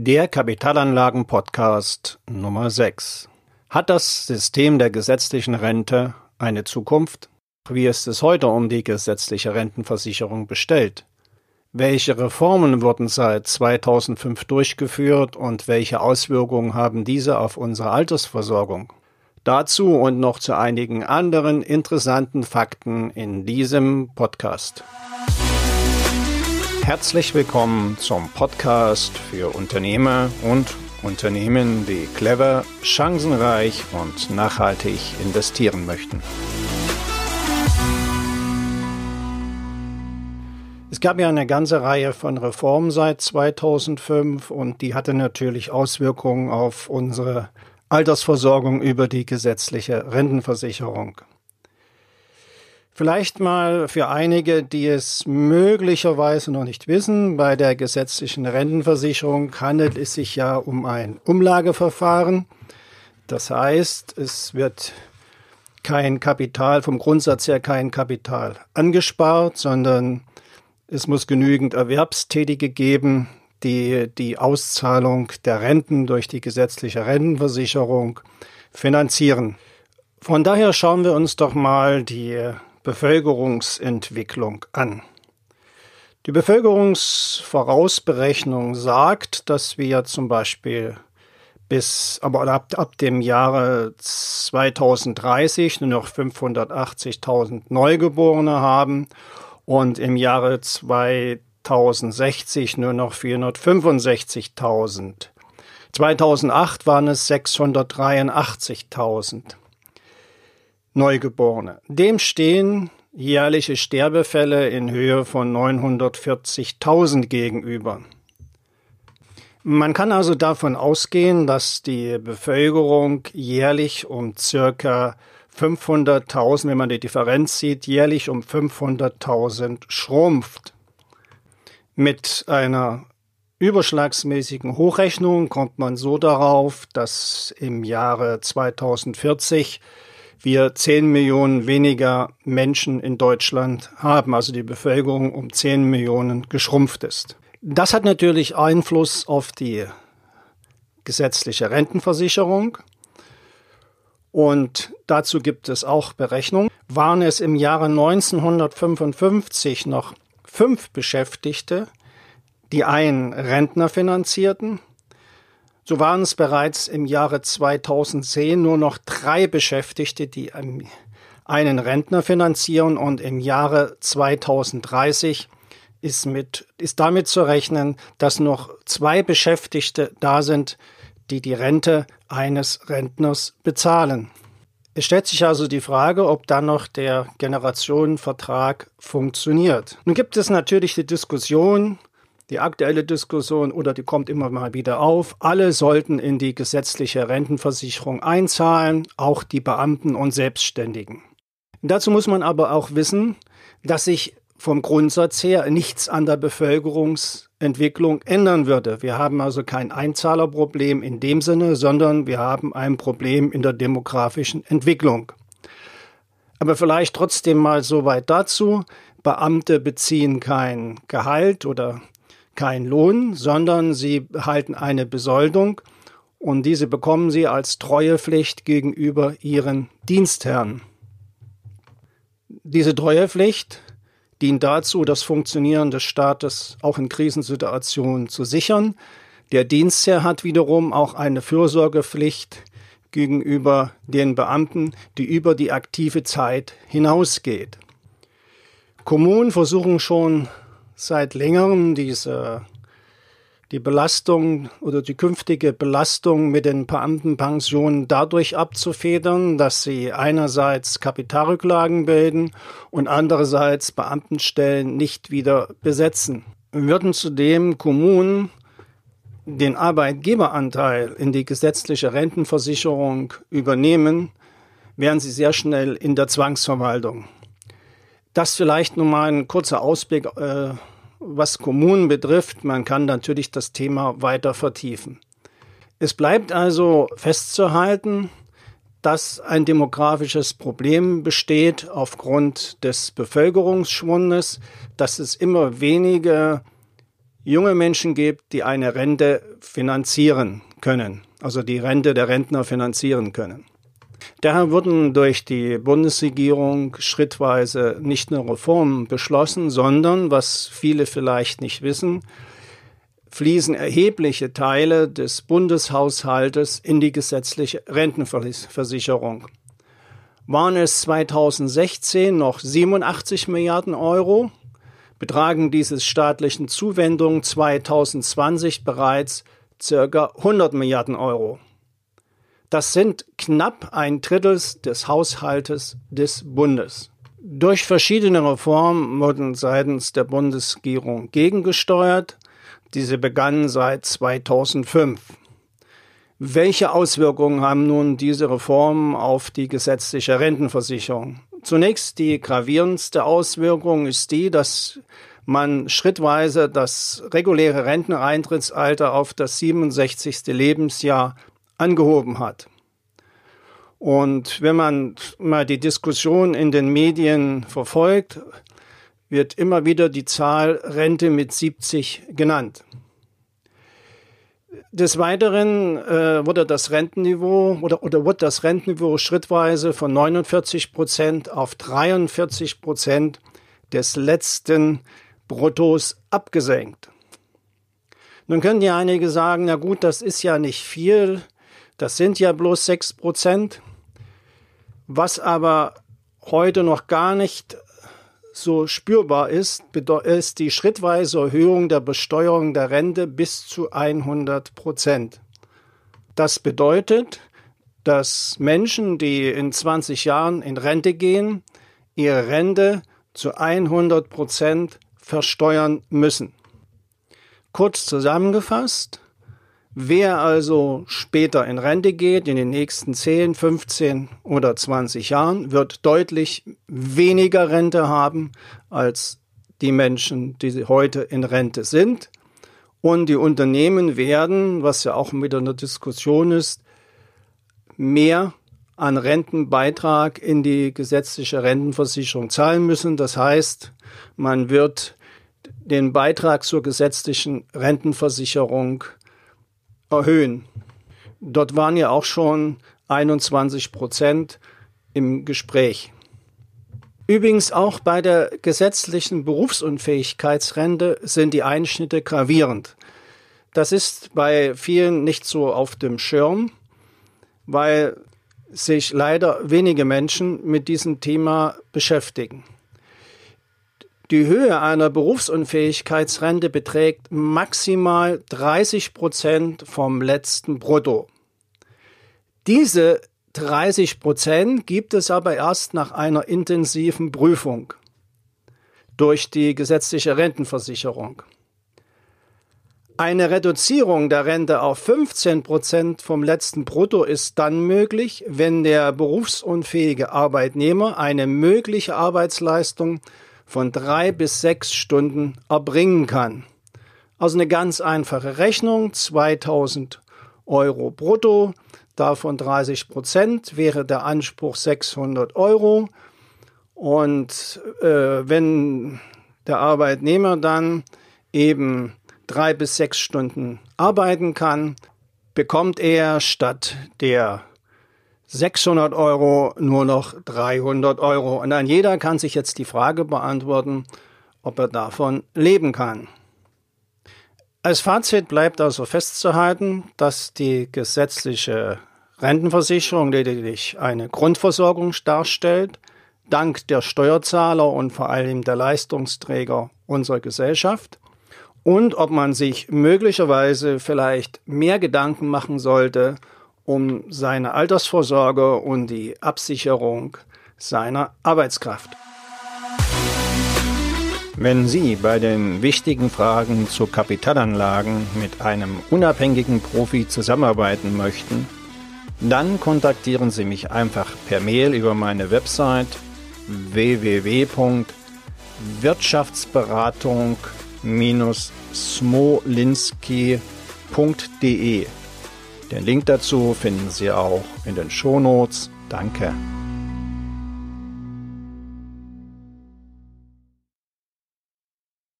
Der Kapitalanlagen-Podcast Nummer 6. Hat das System der gesetzlichen Rente eine Zukunft? Wie ist es heute um die gesetzliche Rentenversicherung bestellt? Welche Reformen wurden seit 2005 durchgeführt und welche Auswirkungen haben diese auf unsere Altersversorgung? Dazu und noch zu einigen anderen interessanten Fakten in diesem Podcast. Herzlich willkommen zum Podcast für Unternehmer und Unternehmen, die clever, chancenreich und nachhaltig investieren möchten. Es gab ja eine ganze Reihe von Reformen seit 2005 und die hatte natürlich Auswirkungen auf unsere Altersversorgung über die gesetzliche Rentenversicherung. Vielleicht mal für einige, die es möglicherweise noch nicht wissen, bei der gesetzlichen Rentenversicherung handelt es sich ja um ein Umlageverfahren. Das heißt, es wird kein Kapital, vom Grundsatz her kein Kapital angespart, sondern es muss genügend Erwerbstätige geben, die die Auszahlung der Renten durch die gesetzliche Rentenversicherung finanzieren. Von daher schauen wir uns doch mal die Bevölkerungsentwicklung an. Die Bevölkerungsvorausberechnung sagt, dass wir zum Beispiel bis, aber ab, ab dem Jahre 2030 nur noch 580.000 Neugeborene haben und im Jahre 2060 nur noch 465.000. 2008 waren es 683.000. Neugeborene. Dem stehen jährliche Sterbefälle in Höhe von 940.000 gegenüber. Man kann also davon ausgehen, dass die Bevölkerung jährlich um circa 500.000, wenn man die Differenz sieht, jährlich um 500.000 schrumpft. Mit einer überschlagsmäßigen Hochrechnung kommt man so darauf, dass im Jahre 2040 wir 10 Millionen weniger Menschen in Deutschland haben, also die Bevölkerung um 10 Millionen geschrumpft ist. Das hat natürlich Einfluss auf die gesetzliche Rentenversicherung. Und dazu gibt es auch Berechnungen. Waren es im Jahre 1955 noch fünf Beschäftigte, die einen Rentner finanzierten, so waren es bereits im Jahre 2010 nur noch drei Beschäftigte, die einen Rentner finanzieren und im Jahre 2030 ist, mit, ist damit zu rechnen, dass noch zwei Beschäftigte da sind, die die Rente eines Rentners bezahlen. Es stellt sich also die Frage, ob dann noch der Generationenvertrag funktioniert. Nun gibt es natürlich die Diskussion, die aktuelle Diskussion oder die kommt immer mal wieder auf. Alle sollten in die gesetzliche Rentenversicherung einzahlen, auch die Beamten und Selbstständigen. Dazu muss man aber auch wissen, dass sich vom Grundsatz her nichts an der Bevölkerungsentwicklung ändern würde. Wir haben also kein Einzahlerproblem in dem Sinne, sondern wir haben ein Problem in der demografischen Entwicklung. Aber vielleicht trotzdem mal so weit dazu. Beamte beziehen kein Gehalt oder kein Lohn, sondern sie erhalten eine Besoldung und diese bekommen sie als Treuepflicht gegenüber ihren Dienstherren. Diese Treuepflicht dient dazu, das Funktionieren des Staates auch in Krisensituationen zu sichern. Der Dienstherr hat wiederum auch eine Fürsorgepflicht gegenüber den Beamten, die über die aktive Zeit hinausgeht. Kommunen versuchen schon seit längerem diese die Belastung oder die künftige Belastung mit den Beamtenpensionen dadurch abzufedern, dass sie einerseits Kapitalrücklagen bilden und andererseits Beamtenstellen nicht wieder besetzen. Würden zudem Kommunen den Arbeitgeberanteil in die gesetzliche Rentenversicherung übernehmen, wären sie sehr schnell in der Zwangsverwaltung. Das vielleicht nur mal ein kurzer Ausblick, äh, was Kommunen betrifft. Man kann natürlich das Thema weiter vertiefen. Es bleibt also festzuhalten, dass ein demografisches Problem besteht aufgrund des Bevölkerungsschwundes, dass es immer weniger junge Menschen gibt, die eine Rente finanzieren können, also die Rente der Rentner finanzieren können. Daher wurden durch die Bundesregierung schrittweise nicht nur Reformen beschlossen, sondern, was viele vielleicht nicht wissen, fließen erhebliche Teile des Bundeshaushaltes in die gesetzliche Rentenversicherung. Waren es 2016 noch 87 Milliarden Euro, betragen diese staatlichen Zuwendungen 2020 bereits circa 100 Milliarden Euro. Das sind knapp ein Drittel des Haushaltes des Bundes. Durch verschiedene Reformen wurden seitens der Bundesregierung gegengesteuert. Diese begannen seit 2005. Welche Auswirkungen haben nun diese Reformen auf die gesetzliche Rentenversicherung? Zunächst die gravierendste Auswirkung ist die, dass man schrittweise das reguläre Renteneintrittsalter auf das 67. Lebensjahr angehoben hat. Und wenn man mal die Diskussion in den Medien verfolgt, wird immer wieder die Zahl Rente mit 70 genannt. Des Weiteren äh, wurde das Rentenniveau oder, oder wird das Rentenniveau schrittweise von 49 Prozent auf 43 Prozent des letzten Bruttos abgesenkt. Nun können ja einige sagen, na gut, das ist ja nicht viel, das sind ja bloß sechs Prozent. Was aber heute noch gar nicht so spürbar ist, ist die schrittweise Erhöhung der Besteuerung der Rente bis zu 100 Prozent. Das bedeutet, dass Menschen, die in 20 Jahren in Rente gehen, ihre Rente zu 100 Prozent versteuern müssen. Kurz zusammengefasst, Wer also später in Rente geht, in den nächsten 10, 15 oder 20 Jahren, wird deutlich weniger Rente haben als die Menschen, die heute in Rente sind. Und die Unternehmen werden, was ja auch mit einer Diskussion ist, mehr an Rentenbeitrag in die gesetzliche Rentenversicherung zahlen müssen. Das heißt, man wird den Beitrag zur gesetzlichen Rentenversicherung erhöhen. Dort waren ja auch schon 21 Prozent im Gespräch. Übrigens auch bei der gesetzlichen Berufsunfähigkeitsrente sind die Einschnitte gravierend. Das ist bei vielen nicht so auf dem Schirm, weil sich leider wenige Menschen mit diesem Thema beschäftigen. Die Höhe einer Berufsunfähigkeitsrente beträgt maximal 30 Prozent vom letzten Brutto. Diese 30 Prozent gibt es aber erst nach einer intensiven Prüfung durch die gesetzliche Rentenversicherung. Eine Reduzierung der Rente auf 15 Prozent vom letzten Brutto ist dann möglich, wenn der berufsunfähige Arbeitnehmer eine mögliche Arbeitsleistung von drei bis sechs Stunden erbringen kann. Also eine ganz einfache Rechnung, 2000 Euro brutto, davon 30 Prozent wäre der Anspruch 600 Euro. Und äh, wenn der Arbeitnehmer dann eben drei bis sechs Stunden arbeiten kann, bekommt er statt der 600 Euro nur noch 300 Euro. Und dann jeder kann sich jetzt die Frage beantworten, ob er davon leben kann. Als Fazit bleibt also festzuhalten, dass die gesetzliche Rentenversicherung lediglich eine Grundversorgung darstellt, dank der Steuerzahler und vor allem der Leistungsträger unserer Gesellschaft, und ob man sich möglicherweise vielleicht mehr Gedanken machen sollte, um seine Altersvorsorge und die Absicherung seiner Arbeitskraft. Wenn Sie bei den wichtigen Fragen zu Kapitalanlagen mit einem unabhängigen Profi zusammenarbeiten möchten, dann kontaktieren Sie mich einfach per Mail über meine Website www.wirtschaftsberatung-smolinski.de den Link dazu finden Sie auch in den Shownotes. Danke.